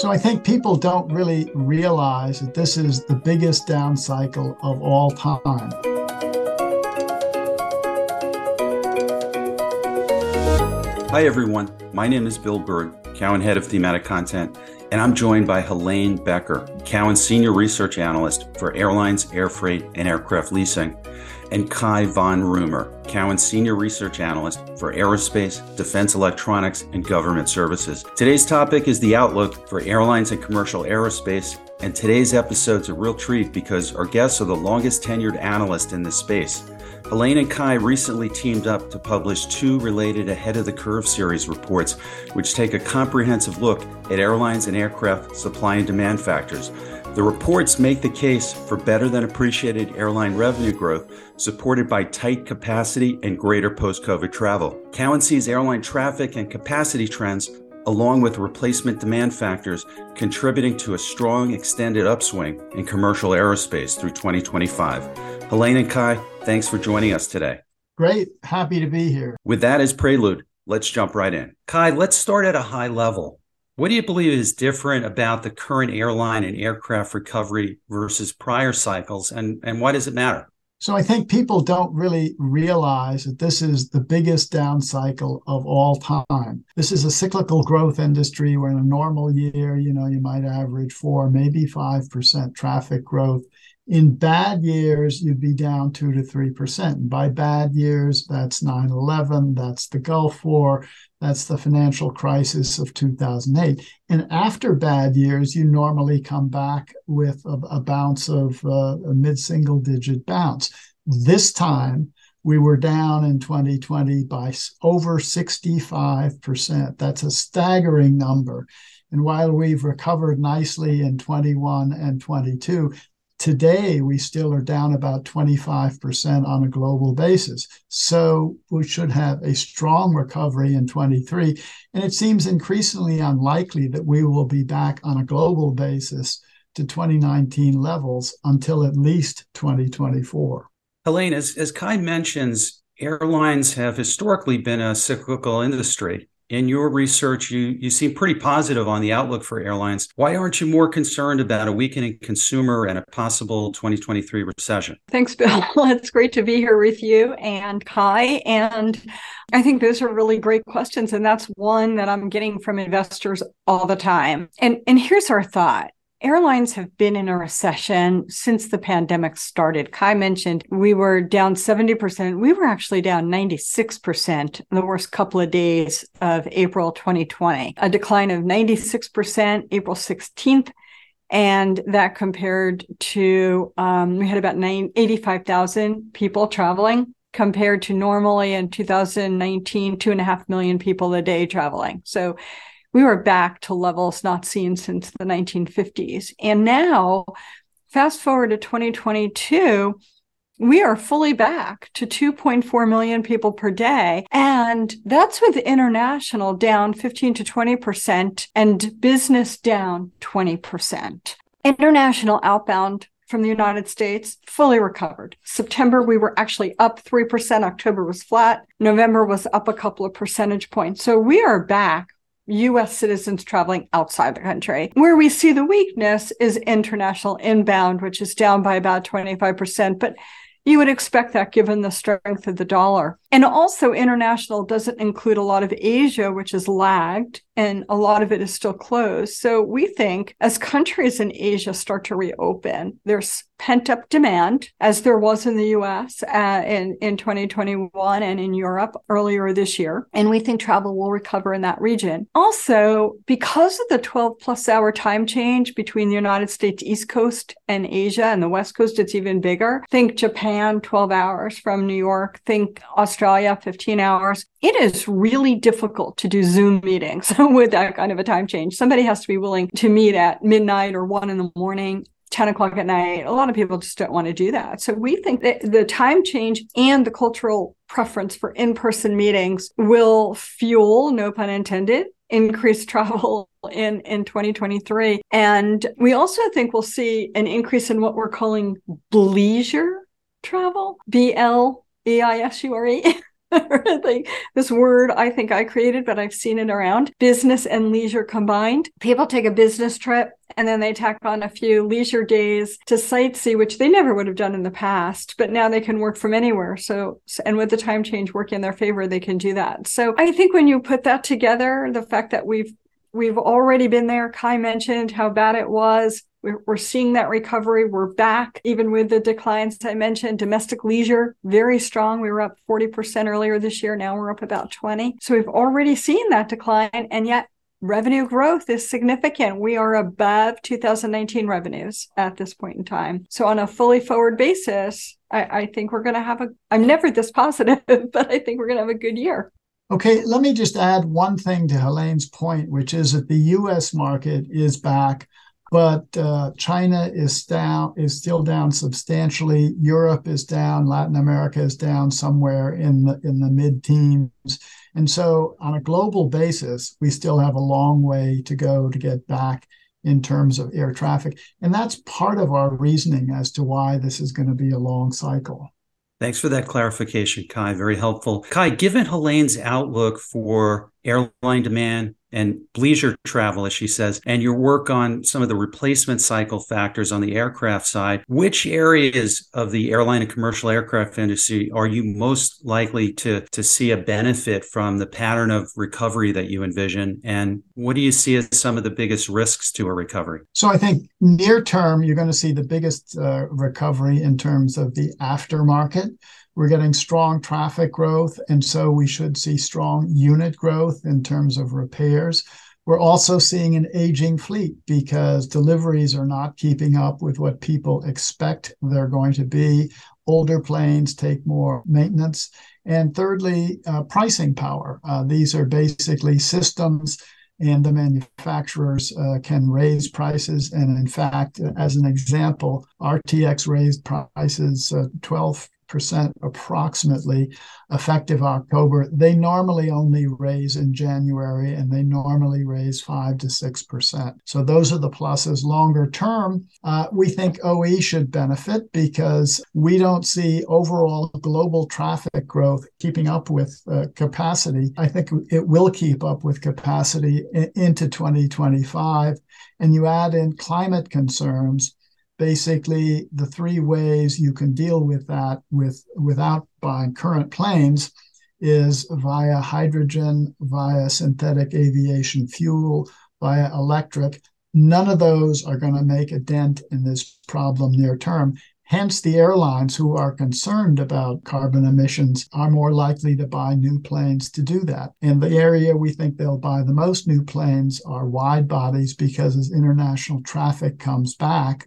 So I think people don't really realize that this is the biggest down cycle of all time. Hi, everyone. My name is Bill Berg, Cowen Head of Thematic Content, and I'm joined by Helene Becker, Cowen Senior Research Analyst for Airlines, Air Freight, and Aircraft Leasing, and Kai von Rumohr, Cowen Senior Research Analyst for Aerospace, Defense Electronics, and Government Services. Today's topic is the outlook for airlines and commercial aerospace, and today's episode's a real treat because our guests are the longest tenured analysts in this space. Helene and Kai recently teamed up to publish two related Ahead of the Curve series reports, which take a comprehensive look at airlines and aircraft supply and demand factors. The reports make the case for better than appreciated airline revenue growth, supported by tight capacity and greater post COVID travel. Cowen sees airline traffic and capacity trends along with replacement demand factors contributing to a strong extended upswing in commercial aerospace through 2025. Helene and Kai, thanks for joining us today. Great. Happy to be here. With that as prelude, let's jump right in. Kai, let's start at a high level. What do you believe is different about the current airline and aircraft recovery versus prior cycles, and, and why does it matter? So I think people don't really realize that this is the biggest down cycle of all time. This is a cyclical growth industry where in a normal year, you know, you might average four, maybe 5% traffic growth. In bad years, you'd be down two to 3%. By bad years, that's 9 11, that's the Gulf War, that's the financial crisis of 2008. And after bad years, you normally come back with a, a bounce of uh, a mid single digit bounce. This time, we were down in 2020 by over 65%. That's a staggering number. And while we've recovered nicely in 21 and 22, Today, we still are down about 25% on a global basis. So we should have a strong recovery in 23. And it seems increasingly unlikely that we will be back on a global basis to 2019 levels until at least 2024. Helene, as, as Kai mentions, airlines have historically been a cyclical industry in your research, you, you seem pretty positive on the outlook for airlines. Why aren't you more concerned about a weakening consumer and a possible 2023 recession? Thanks, Bill. it's great to be here with you and Kai. And I think those are really great questions. And that's one that I'm getting from investors all the time. And, and here's our thought Airlines have been in a recession since the pandemic started. Kai mentioned we were down 70%. We were actually down 96% the worst couple of days of April 2020, a decline of 96% April 16th. And that compared to, um, we had about 85,000 people traveling compared to normally in 2019, two and a half million people a day traveling. So we were back to levels not seen since the 1950s. And now, fast forward to 2022, we are fully back to 2.4 million people per day. And that's with international down 15 to 20% and business down 20%. International outbound from the United States fully recovered. September, we were actually up 3%. October was flat. November was up a couple of percentage points. So we are back US citizens traveling outside the country. Where we see the weakness is international inbound, which is down by about 25%. But you would expect that given the strength of the dollar. And also, international doesn't include a lot of Asia, which is lagged, and a lot of it is still closed. So, we think as countries in Asia start to reopen, there's pent up demand, as there was in the US uh, in, in 2021 and in Europe earlier this year. And we think travel will recover in that region. Also, because of the 12 plus hour time change between the United States East Coast and Asia and the West Coast, it's even bigger. Think Japan, 12 hours from New York. Think Australia Australia, 15 hours. It is really difficult to do Zoom meetings with that kind of a time change. Somebody has to be willing to meet at midnight or one in the morning 10 o'clock at night. A lot of people just don't want to do that. So we think that the time change and the cultural preference for in person meetings will fuel, no pun intended, increased travel in, in 2023. And we also think we'll see an increase in what we're calling bleisure travel, B L E I S U R E. this word I think I created, but I've seen it around business and leisure combined. People take a business trip and then they tack on a few leisure days to sightsee, which they never would have done in the past, but now they can work from anywhere. So, and with the time change working in their favor, they can do that. So I think when you put that together, the fact that we've We've already been there. Kai mentioned how bad it was. We're, we're seeing that recovery. We're back, even with the declines I mentioned. Domestic leisure, very strong. We were up 40% earlier this year. Now we're up about 20. So we've already seen that decline. And yet revenue growth is significant. We are above 2019 revenues at this point in time. So on a fully forward basis, I, I think we're going to have a, I'm never this positive, but I think we're going to have a good year. Okay, let me just add one thing to Helene's point, which is that the U.S. market is back, but uh, China is down, is still down substantially. Europe is down. Latin America is down somewhere in the in the mid-teens, and so on a global basis, we still have a long way to go to get back in terms of air traffic, and that's part of our reasoning as to why this is going to be a long cycle. Thanks for that clarification, Kai. Very helpful. Kai, given Helene's outlook for airline demand and leisure travel, as she says, and your work on some of the replacement cycle factors on the aircraft side, which areas of the airline and commercial aircraft industry are you most likely to, to see a benefit from the pattern of recovery that you envision? And what do you see as some of the biggest risks to a recovery? So I think near term, you're going to see the biggest uh, recovery in terms of the aftermarket. We're getting strong traffic growth, and so we should see strong unit growth in terms of repairs. We're also seeing an aging fleet because deliveries are not keeping up with what people expect they're going to be. Older planes take more maintenance. And thirdly, uh, pricing power. Uh, these are basically systems and the manufacturers uh, can raise prices. And in fact, as an example, RTX raised prices uh, 12 percent approximately effective October. They normally only raise in January and they normally raise 5 to 6%. So those are the pluses. Longer term, uh, we think OE should benefit because we don't see overall global traffic growth keeping up with uh, capacity. I think it will keep up with capacity in, into 2025. And you add in climate concerns basically the three ways you can deal with that with without buying current planes is via hydrogen, via synthetic aviation fuel, via electric. None of those are going to make a dent in this problem near term. Hence, the airlines who are concerned about carbon emissions are more likely to buy new planes to do that. And the area we think they'll buy the most new planes are wide bodies because as international traffic comes back,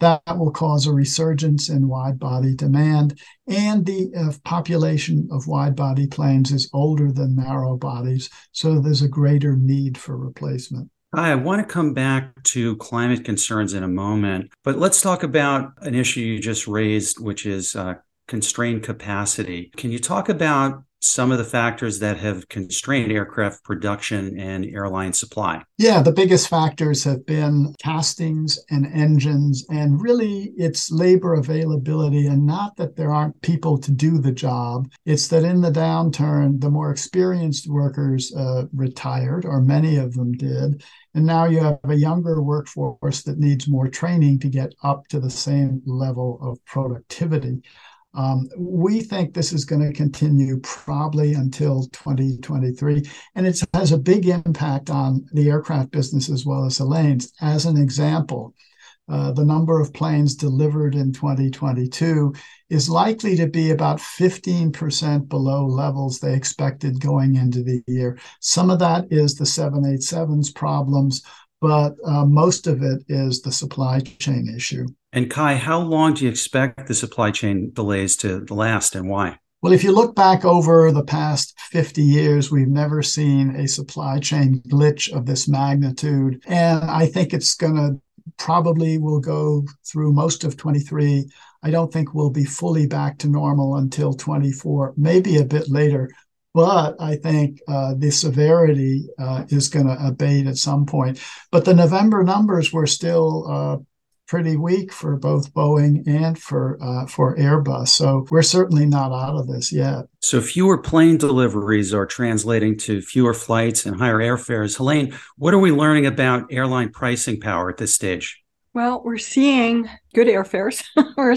that will cause a resurgence in wide body demand. And the uh, population of wide body planes is older than narrow bodies. So there's a greater need for replacement. I want to come back to climate concerns in a moment, but let's talk about an issue you just raised, which is uh, constrained capacity. Can you talk about some of the factors that have constrained aircraft production and airline supply? Yeah, the biggest factors have been castings and engines, and really it's labor availability. And not that there aren't people to do the job, it's that in the downturn, the more experienced workers uh, retired, or many of them did. And now you have a younger workforce that needs more training to get up to the same level of productivity. Um, we think this is going to continue probably until 2023, and it has a big impact on the aircraft business as well as the lanes. As an example, uh, the number of planes delivered in 2022 is likely to be about 15% below levels they expected going into the year. Some of that is the 787's problems, but uh, most of it is the supply chain issue. And Kai, how long do you expect the supply chain delays to last and why? Well, if you look back over the past 50 years, we've never seen a supply chain glitch of this magnitude. And I think it's going to probably will go through most of 23. I don't think we'll be fully back to normal until 24, maybe a bit later. But I think uh, the severity uh, is going to abate at some point. But the November numbers were still uh, pretty weak for both Boeing and for uh, for Airbus. So we're certainly not out of this yet. So fewer plane deliveries are translating to fewer flights and higher airfares. Helene, what are we learning about airline pricing power at this stage? Well, we're seeing good airfares,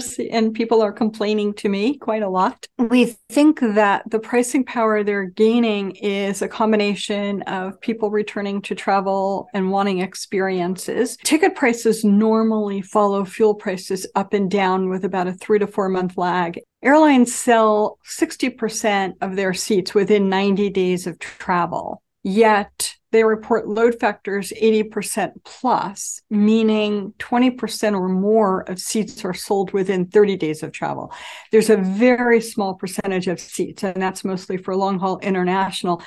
see- and people are complaining to me quite a lot. We think that the pricing power they're gaining is a combination of people returning to travel and wanting experiences. Ticket prices normally follow fuel prices up and down with about a three to four month lag. Airlines sell 60% of their seats within 90 days of travel. Yet they report load factors 80% plus, meaning 20% or more of seats are sold within 30 days of travel. There's a very small percentage of seats, and that's mostly for long haul international,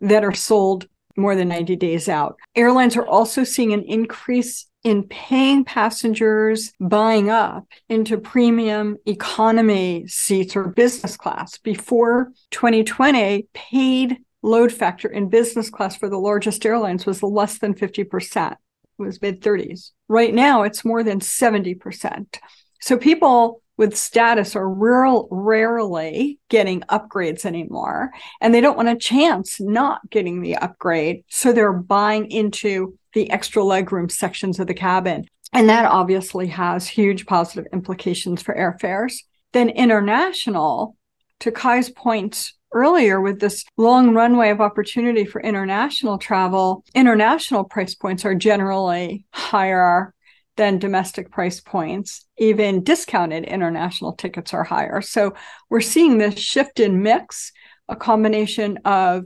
that are sold more than 90 days out. Airlines are also seeing an increase in paying passengers buying up into premium economy seats or business class. Before 2020, paid load factor in business class for the largest airlines was less than 50%. It was mid 30s. Right now, it's more than 70%. So people with status are real, rarely getting upgrades anymore, and they don't want a chance not getting the upgrade. So they're buying into the extra legroom sections of the cabin. And that obviously has huge positive implications for airfares. Then international, to Kai's point earlier with this long runway of opportunity for international travel, international price points are generally higher than domestic price points. Even discounted international tickets are higher. So we're seeing this shift in mix, a combination of,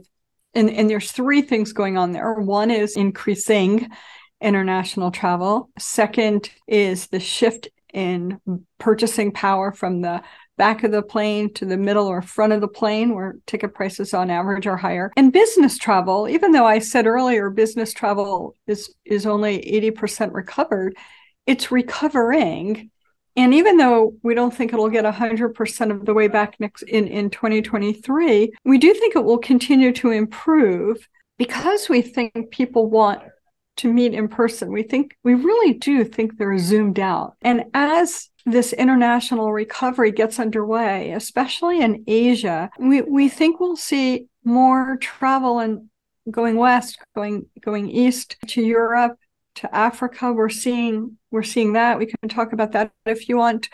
and, and there's three things going on there. One is increasing international travel. Second is the shift in purchasing power from the back of the plane to the middle or front of the plane where ticket prices on average are higher. And business travel even though i said earlier business travel is is only 80% recovered it's recovering. And even though we don't think it'll get 100% of the way back next in, in 2023 we do think it will continue to improve because we think people want to meet in person. We think we really do think they're zoomed out. And as this international recovery gets underway, especially in Asia, we, we think we'll see more travel and going west, going going east to Europe, to Africa. We're seeing we're seeing that. We can talk about that if you want.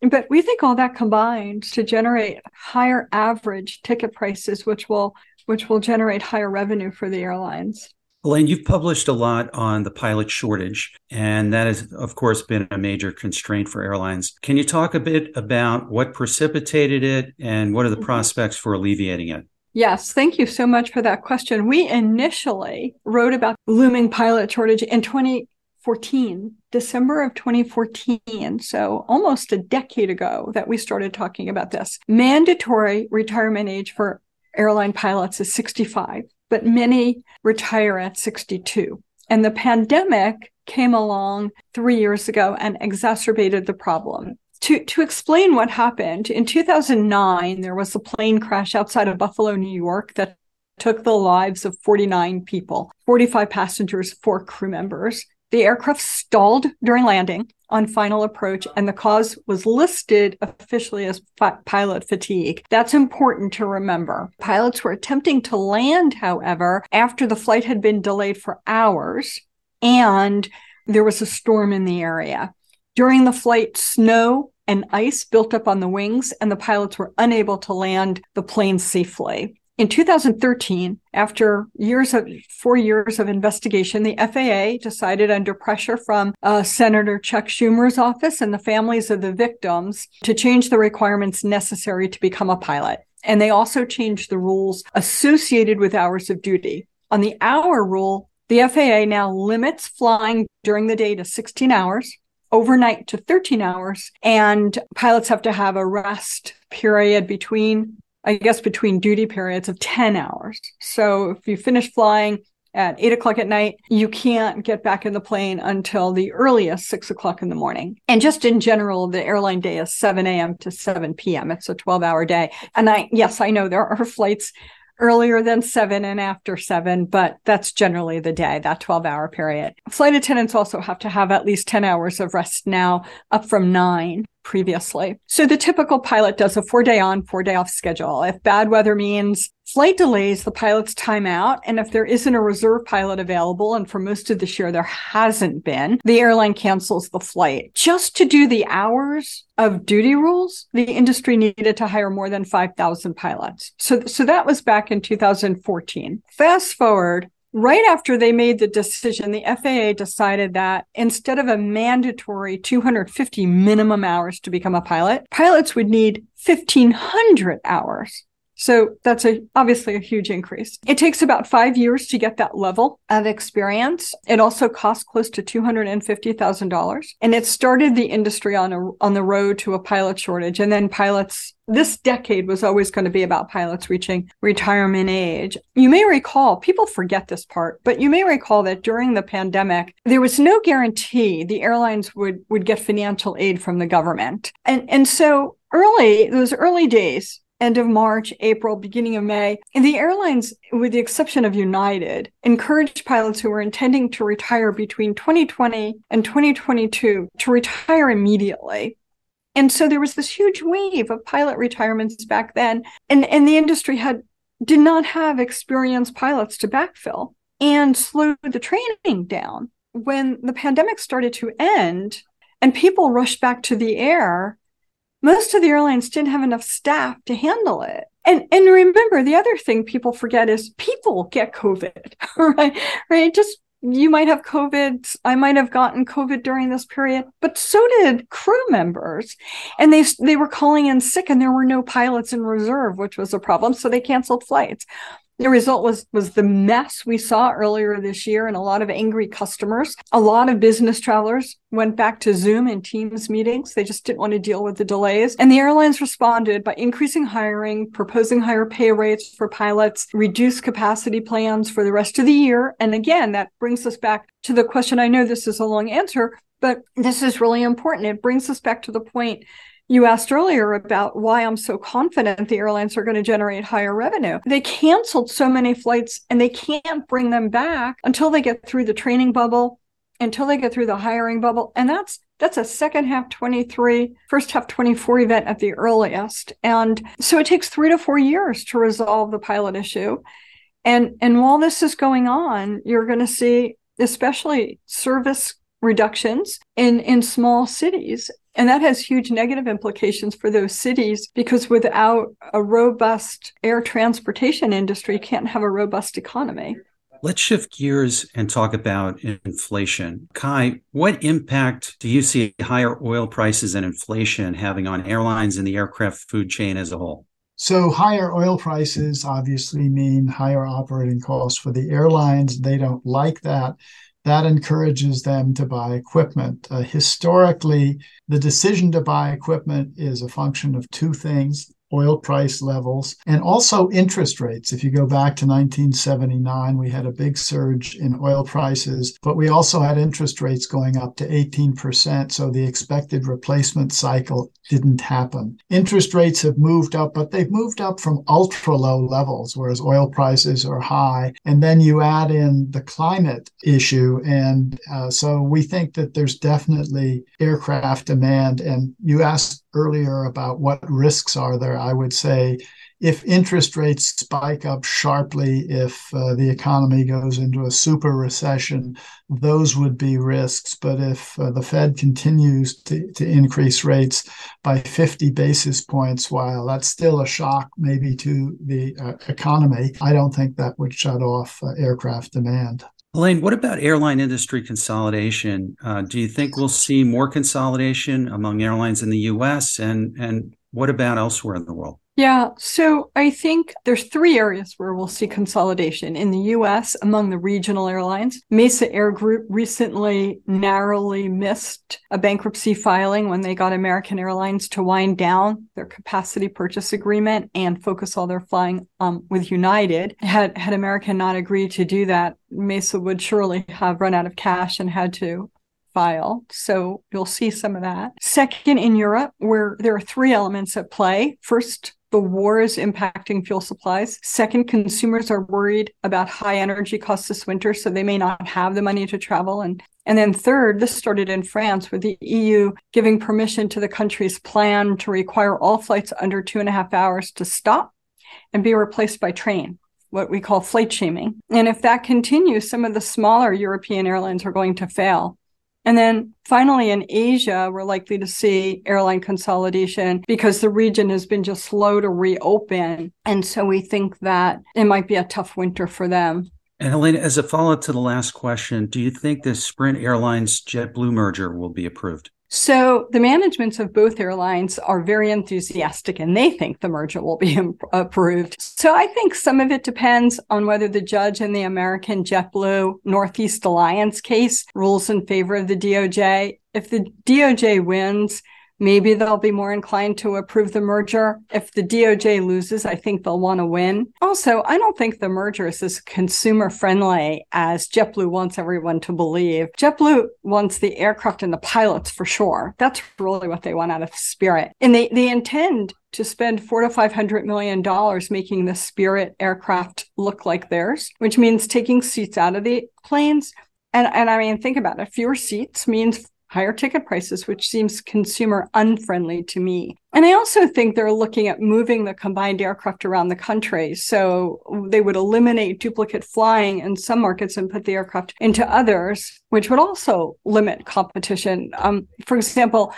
But we think all that combines to generate higher average ticket prices, which will which will generate higher revenue for the airlines. Helene, you've published a lot on the pilot shortage, and that has, of course, been a major constraint for airlines. Can you talk a bit about what precipitated it and what are the mm-hmm. prospects for alleviating it? Yes, thank you so much for that question. We initially wrote about the looming pilot shortage in 2014, December of 2014. So almost a decade ago that we started talking about this. Mandatory retirement age for airline pilots is 65 but many retire at 62. And the pandemic came along three years ago and exacerbated the problem. To, to explain what happened, in 2009, there was a plane crash outside of Buffalo, New York that took the lives of 49 people, 45 passengers, four crew members. The aircraft stalled during landing on final approach, and the cause was listed officially as fi- pilot fatigue. That's important to remember. Pilots were attempting to land, however, after the flight had been delayed for hours and there was a storm in the area. During the flight, snow and ice built up on the wings, and the pilots were unable to land the plane safely. In 2013, after years of four years of investigation, the FAA decided under pressure from uh, Senator Chuck Schumer's office and the families of the victims to change the requirements necessary to become a pilot. And they also changed the rules associated with hours of duty. On the hour rule, the FAA now limits flying during the day to 16 hours, overnight to 13 hours, and pilots have to have a rest period between I guess, between duty periods of 10 hours. So if you finish flying at eight o'clock at night, you can't get back in the plane until the earliest six o'clock in the morning. And just in general, the airline day is 7 a.m. to 7 p.m. It's a 12 hour day. And I, yes, I know there are flights earlier than seven and after seven, but that's generally the day, that 12 hour period. Flight attendants also have to have at least 10 hours of rest now, up from nine previously. So the typical pilot does a four day on, four day off schedule. If bad weather means flight delays, the pilots time out. And if there isn't a reserve pilot available, and for most of this year there hasn't been, the airline cancels the flight. Just to do the hours of duty rules, the industry needed to hire more than 5,000 pilots. So, so that was back in 2014. Fast forward Right after they made the decision, the FAA decided that instead of a mandatory 250 minimum hours to become a pilot, pilots would need 1500 hours. So that's a obviously a huge increase. It takes about five years to get that level of experience. It also costs close to two hundred and fifty thousand dollars, and it started the industry on a on the road to a pilot shortage. And then pilots. This decade was always going to be about pilots reaching retirement age. You may recall, people forget this part, but you may recall that during the pandemic, there was no guarantee the airlines would would get financial aid from the government, and and so early those early days end of March, April, beginning of May. And the airlines, with the exception of United, encouraged pilots who were intending to retire between 2020 and 2022 to retire immediately. And so there was this huge wave of pilot retirements back then. And, and the industry had did not have experienced pilots to backfill and slowed the training down. When the pandemic started to end and people rushed back to the air, most of the airlines didn't have enough staff to handle it. And and remember, the other thing people forget is people get COVID, right? Right? Just you might have COVID. I might have gotten COVID during this period, but so did crew members. And they they were calling in sick, and there were no pilots in reserve, which was a problem. So they canceled flights the result was was the mess we saw earlier this year and a lot of angry customers. A lot of business travelers went back to zoom and teams meetings. They just didn't want to deal with the delays. And the airlines responded by increasing hiring proposing higher pay rates for pilots reduced capacity plans for the rest of the year. And again that brings us back to the question. I know this is a long answer but this is really important. It brings us back to the point you asked earlier about why I'm so confident the airlines are going to generate higher revenue. They canceled so many flights and they can't bring them back until they get through the training bubble, until they get through the hiring bubble. And that's that's a second half 23, first half 24 event at the earliest. And so it takes three to four years to resolve the pilot issue. And and while this is going on, you're going to see especially service reductions in in small cities and that has huge negative implications for those cities because without a robust air transportation industry, you can't have a robust economy. Let's shift gears and talk about inflation. Kai, what impact do you see higher oil prices and inflation having on airlines and the aircraft food chain as a whole? So, higher oil prices obviously mean higher operating costs for the airlines. They don't like that that encourages them to buy equipment. Uh, historically, the decision to buy equipment is a function of two things oil price levels, and also interest rates. If you go back to 1979, we had a big surge in oil prices, but we also had interest rates going up to 18%. So the expected replacement cycle didn't happen. Interest rates have moved up, but they've moved up from ultra low levels, whereas oil prices are high. And then you add in the climate issue. And uh, so we think that there's definitely aircraft demand. And you asked earlier about what risks are there, I would say if interest rates spike up sharply, if uh, the economy goes into a super recession, those would be risks. But if uh, the Fed continues to, to increase rates by 50 basis points, while that's still a shock maybe to the uh, economy, I don't think that would shut off uh, aircraft demand. Helene, what about airline industry consolidation? Uh, do you think we'll see more consolidation among airlines in the U.S. and and what about elsewhere in the world? Yeah, so I think there's three areas where we'll see consolidation in the US among the regional airlines. Mesa Air Group recently narrowly missed a bankruptcy filing when they got American Airlines to wind down their capacity purchase agreement and focus all their flying um, with United. Had had American not agreed to do that, Mesa would surely have run out of cash and had to So you'll see some of that. Second, in Europe, where there are three elements at play. First, the war is impacting fuel supplies. Second, consumers are worried about high energy costs this winter, so they may not have the money to travel. And, and then third, this started in France with the EU giving permission to the country's plan to require all flights under two and a half hours to stop and be replaced by train what we call flight shaming. And if that continues, some of the smaller European airlines are going to fail. And then finally, in Asia, we're likely to see airline consolidation because the region has been just slow to reopen. And so we think that it might be a tough winter for them. And Helena, as a follow up to the last question, do you think the Spirit Airlines JetBlue merger will be approved? So the managements of both airlines are very enthusiastic and they think the merger will be approved. So I think some of it depends on whether the judge in the American JetBlue Northeast Alliance case rules in favor of the DOJ. If the DOJ wins, maybe they'll be more inclined to approve the merger. If the DOJ loses, I think they'll want to win. Also, I don't think the merger is as consumer friendly as JetBlue wants everyone to believe. JetBlue wants the aircraft and the pilots for sure. That's really what they want out of Spirit. And they, they intend to spend four to five hundred million dollars making the Spirit aircraft look like theirs, which means taking seats out of the planes. And, and I mean, think about it. Fewer seats means higher ticket prices, which seems consumer unfriendly to me. And I also think they're looking at moving the combined aircraft around the country. So they would eliminate duplicate flying in some markets and put the aircraft into others, which would also limit competition. Um, for example,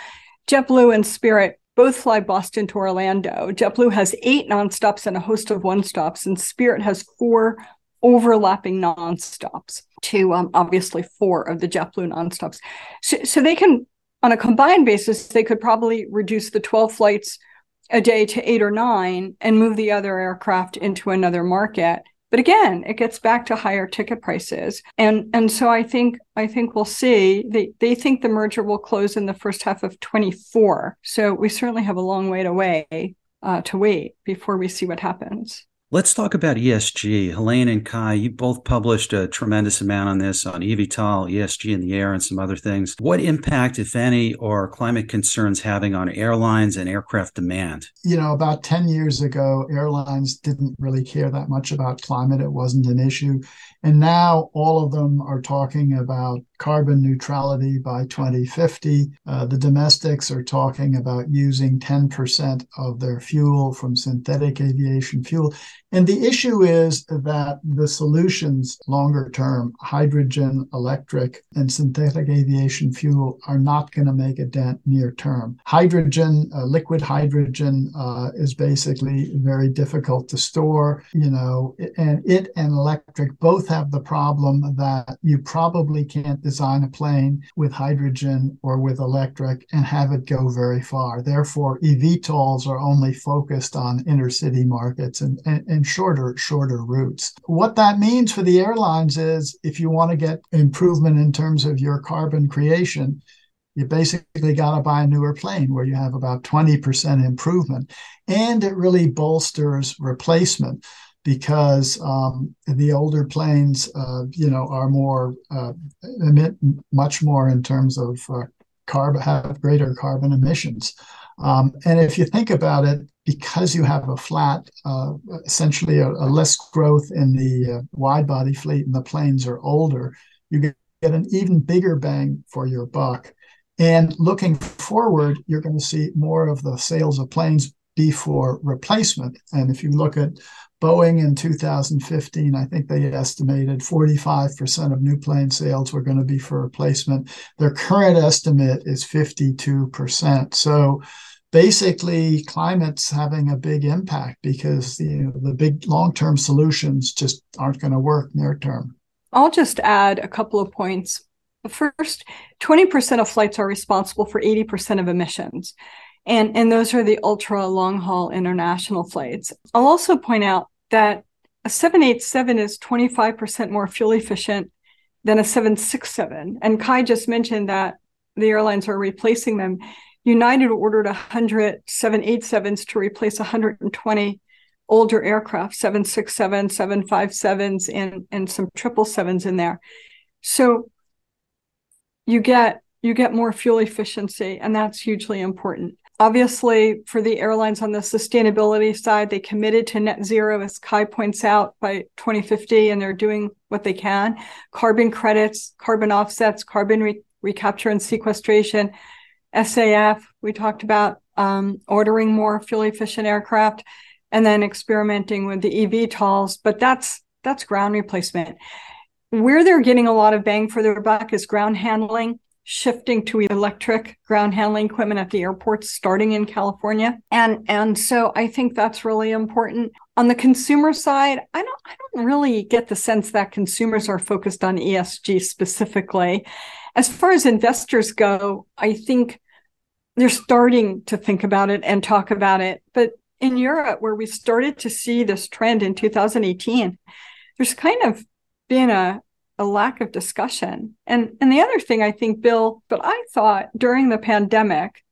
JetBlue and Spirit both fly Boston to Orlando. JetBlue has eight nonstops and a host of one stops, and Spirit has four overlapping nonstops to um, obviously four of the JetBlue nonstops. So, so they can, on a combined basis, they could probably reduce the 12 flights a day to eight or nine and move the other aircraft into another market. But again, it gets back to higher ticket prices. And and so I think I think we'll see. They they think the merger will close in the first half of 24. So we certainly have a long way to wait uh, to wait before we see what happens. Let's talk about ESG. Helene and Kai, you both published a tremendous amount on this on eVTOL, ESG in the air, and some other things. What impact, if any, are climate concerns having on airlines and aircraft demand? You know, about 10 years ago, airlines didn't really care that much about climate. It wasn't an issue. And now all of them are talking about carbon neutrality by 2050. Uh, the domestics are talking about using 10% of their fuel from synthetic aviation fuel. And the issue is that the solutions longer term, hydrogen, electric, and synthetic aviation fuel, are not going to make a dent near term. Hydrogen, uh, liquid hydrogen, uh, is basically very difficult to store, you know, and it and electric both have the problem that you probably can't design a plane with hydrogen or with electric and have it go very far. Therefore, eVTOLs are only focused on intercity markets and, and, and shorter, shorter routes. What that means for the airlines is if you want to get improvement in terms of your carbon creation, you basically got to buy a newer plane where you have about 20% improvement. And it really bolsters replacement because um, the older planes, uh, you know, are more uh, emit much more in terms of uh, carbon, have greater carbon emissions. Um, and if you think about it, because you have a flat, uh, essentially a, a, less growth in the uh, wide body fleet and the planes are older, you get, an even bigger bang for your buck. And looking forward, you're going to see more of the sales of planes be for replacement. And if you look at Boeing in 2015, I think they estimated 45% of new plane sales were going to be for replacement. Their current estimate is 52%. So basically, climate's having a big impact because you know, the big long term solutions just aren't going to work near term. I'll just add a couple of points. First, 20% of flights are responsible for 80% of emissions. And, and those are the ultra long haul international flights. I'll also point out that a 787 is 25% more fuel efficient than a 767. And Kai just mentioned that the airlines are replacing them. United ordered 100 787s to replace 120 older aircraft, 767, 757s, and, and some 777s in there. So you get you get more fuel efficiency, and that's hugely important. Obviously, for the airlines on the sustainability side, they committed to net zero, as Kai points out, by 2050, and they're doing what they can. Carbon credits, carbon offsets, carbon re- recapture and sequestration, SAF, we talked about um, ordering more fuel efficient aircraft, and then experimenting with the eVTOLs. But that's that's ground replacement. Where they're getting a lot of bang for their buck is ground handling shifting to electric ground handling equipment at the airports starting in California. And and so I think that's really important. On the consumer side, I don't I don't really get the sense that consumers are focused on ESG specifically. As far as investors go, I think they're starting to think about it and talk about it. But in Europe, where we started to see this trend in 2018, there's kind of been a a lack of discussion. And and the other thing I think, Bill, but I thought during the pandemic,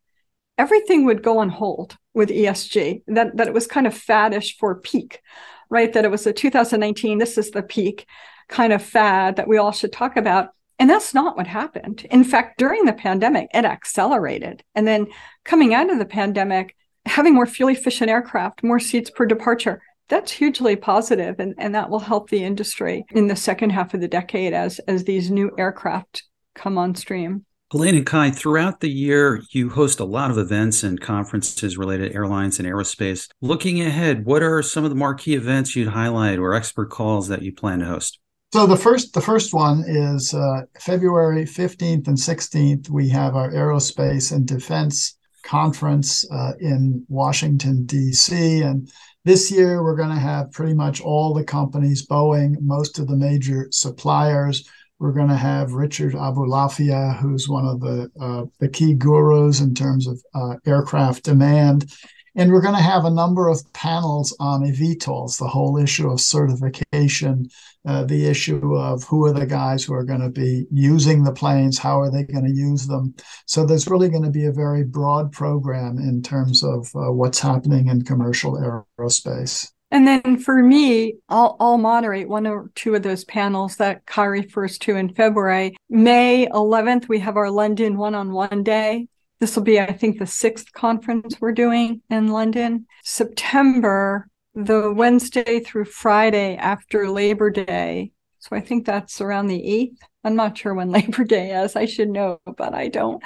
everything would go on hold with ESG. That that it was kind of faddish for peak, right? That it was a 2019, this is the peak kind of fad that we all should talk about. And that's not what happened. In fact, during the pandemic, it accelerated. And then coming out of the pandemic, having more fuel efficient aircraft, more seats per departure, that's hugely positive and, and that will help the industry in the second half of the decade as as these new aircraft come on stream. Helene and Kai, throughout the year, you host a lot of events and conferences related to airlines and aerospace. Looking ahead, what are some of the marquee events you'd highlight or expert calls that you plan to host? So the first the first one is uh, February 15th and 16th. We have our aerospace and defense conference uh, in Washington D.C. and this year, we're going to have pretty much all the companies, Boeing, most of the major suppliers. We're going to have Richard Aboulafia, who's one of the uh, the key gurus in terms of uh, aircraft demand. And we're going to have a number of panels on eVTOLs, the whole issue of certification, uh, the issue of who are the guys who are going to be using the planes, how are they going to use them. So there's really going to be a very broad program in terms of uh, what's happening in commercial aerospace. And then for me, I'll, I'll moderate one or two of those panels that Kai refers to in February. May 11th, we have our London one on one day. This will be, I think, the sixth conference we're doing in London. September, the Wednesday through Friday after Labor Day. So I think that's around the 8th. I'm not sure when Labor Day is. I should know, but I don't.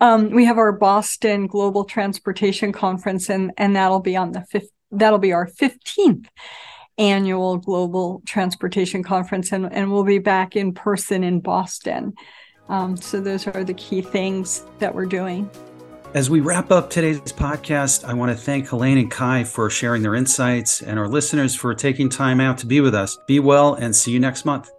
Um, we have our Boston Global Transportation Conference, and, and that'll be on the fifth. That'll be our 15th annual Global Transportation Conference, and, and we'll be back in person in Boston. Um, so those are the key things that we're doing. As we wrap up today's podcast, I want to thank Helene and Kai for sharing their insights and our listeners for taking time out to be with us. Be well and see you next month.